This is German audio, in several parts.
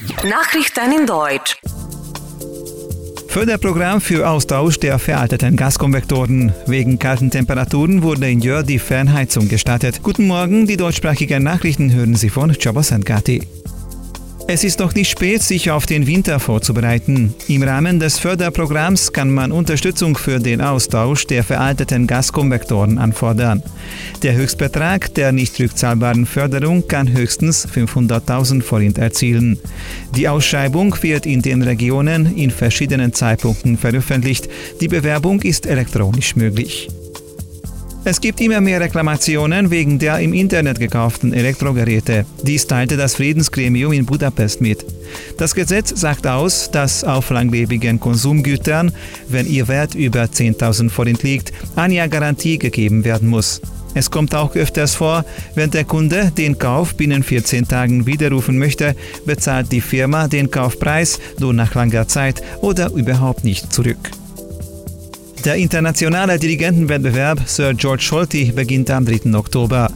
Nachrichten in Deutsch. Förderprogramm für Austausch der veralteten Gaskonvektoren. Wegen kalten Temperaturen wurde in Jör die Fernheizung gestartet. Guten Morgen, die deutschsprachigen Nachrichten hören Sie von Chabosangati. Es ist noch nicht spät, sich auf den Winter vorzubereiten. Im Rahmen des Förderprogramms kann man Unterstützung für den Austausch der veralteten Gaskonvektoren anfordern. Der Höchstbetrag der nicht rückzahlbaren Förderung kann höchstens 500.000 Forint erzielen. Die Ausschreibung wird in den Regionen in verschiedenen Zeitpunkten veröffentlicht. Die Bewerbung ist elektronisch möglich. Es gibt immer mehr Reklamationen wegen der im Internet gekauften Elektrogeräte. Dies teilte das Friedensgremium in Budapest mit. Das Gesetz sagt aus, dass auf langlebigen Konsumgütern, wenn ihr Wert über 10.000 Forint liegt, ein Jahr Garantie gegeben werden muss. Es kommt auch öfters vor, wenn der Kunde den Kauf binnen 14 Tagen widerrufen möchte, bezahlt die Firma den Kaufpreis nur nach langer Zeit oder überhaupt nicht zurück. Der internationale Dirigentenwettbewerb Sir George Scholti beginnt am 3. Oktober.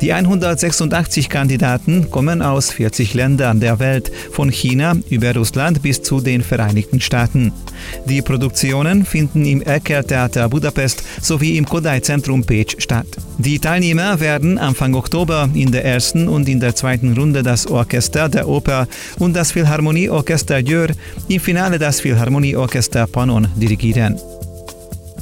Die 186 Kandidaten kommen aus 40 Ländern der Welt, von China über Russland bis zu den Vereinigten Staaten. Die Produktionen finden im Erkertheater Budapest sowie im Kodai-Zentrum Pech statt. Die Teilnehmer werden Anfang Oktober in der ersten und in der zweiten Runde das Orchester der Oper und das Philharmonieorchester Jör, im Finale das Philharmonieorchester Pannon dirigieren.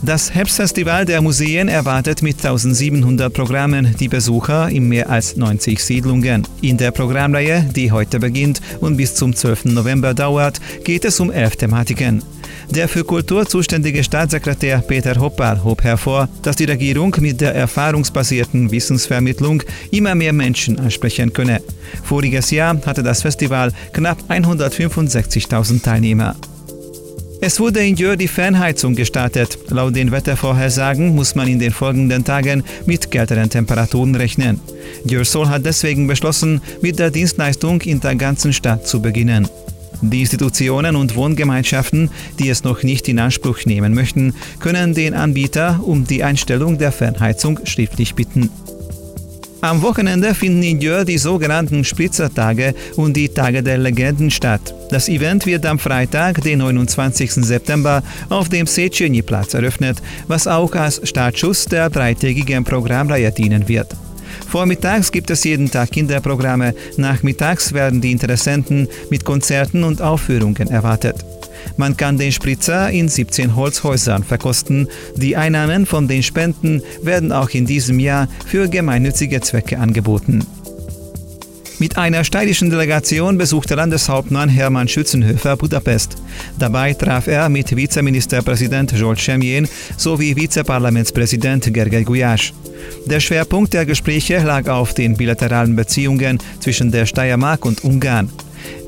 Das Herbstfestival der Museen erwartet mit 1700 Programmen die Besucher in mehr als 90 Siedlungen. In der Programmreihe, die heute beginnt und bis zum 12. November dauert, geht es um elf Thematiken. Der für Kultur zuständige Staatssekretär Peter Hoppal hob hervor, dass die Regierung mit der erfahrungsbasierten Wissensvermittlung immer mehr Menschen ansprechen könne. Voriges Jahr hatte das Festival knapp 165.000 Teilnehmer. Es wurde in Jör die Fernheizung gestartet. Laut den Wettervorhersagen muss man in den folgenden Tagen mit kälteren Temperaturen rechnen. Jörsol hat deswegen beschlossen, mit der Dienstleistung in der ganzen Stadt zu beginnen. Die Institutionen und Wohngemeinschaften, die es noch nicht in Anspruch nehmen möchten, können den Anbieter um die Einstellung der Fernheizung schriftlich bitten. Am Wochenende finden in Jör die sogenannten Spritzertage und die Tage der Legenden statt. Das Event wird am Freitag, den 29. September, auf dem Sechenyi-Platz eröffnet, was auch als Startschuss der dreitägigen Programmreihe dienen wird. Vormittags gibt es jeden Tag Kinderprogramme, nachmittags werden die Interessenten mit Konzerten und Aufführungen erwartet. Man kann den Spritzer in 17 Holzhäusern verkosten. Die Einnahmen von den Spenden werden auch in diesem Jahr für gemeinnützige Zwecke angeboten. Mit einer steirischen Delegation besuchte Landeshauptmann Hermann Schützenhöfer Budapest. Dabei traf er mit Vizeministerpräsident George Semjen sowie Vizeparlamentspräsident Gergely Gulyás. Der Schwerpunkt der Gespräche lag auf den bilateralen Beziehungen zwischen der Steiermark und Ungarn.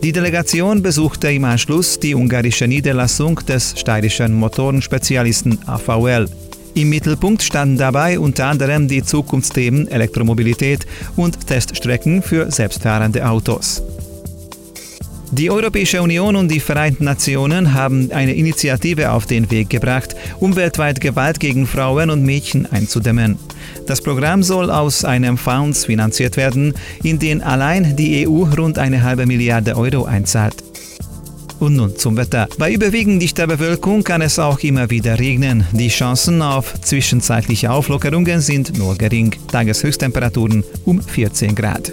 Die Delegation besuchte im Anschluss die ungarische Niederlassung des steirischen Motorenspezialisten AVL. Im Mittelpunkt standen dabei unter anderem die Zukunftsthemen Elektromobilität und Teststrecken für selbstfahrende Autos. Die Europäische Union und die Vereinten Nationen haben eine Initiative auf den Weg gebracht, um weltweit Gewalt gegen Frauen und Mädchen einzudämmen. Das Programm soll aus einem Fonds finanziert werden, in den allein die EU rund eine halbe Milliarde Euro einzahlt. Und nun zum Wetter. Bei überwiegend dichter Bewölkung kann es auch immer wieder regnen. Die Chancen auf zwischenzeitliche Auflockerungen sind nur gering. Tageshöchsttemperaturen um 14 Grad.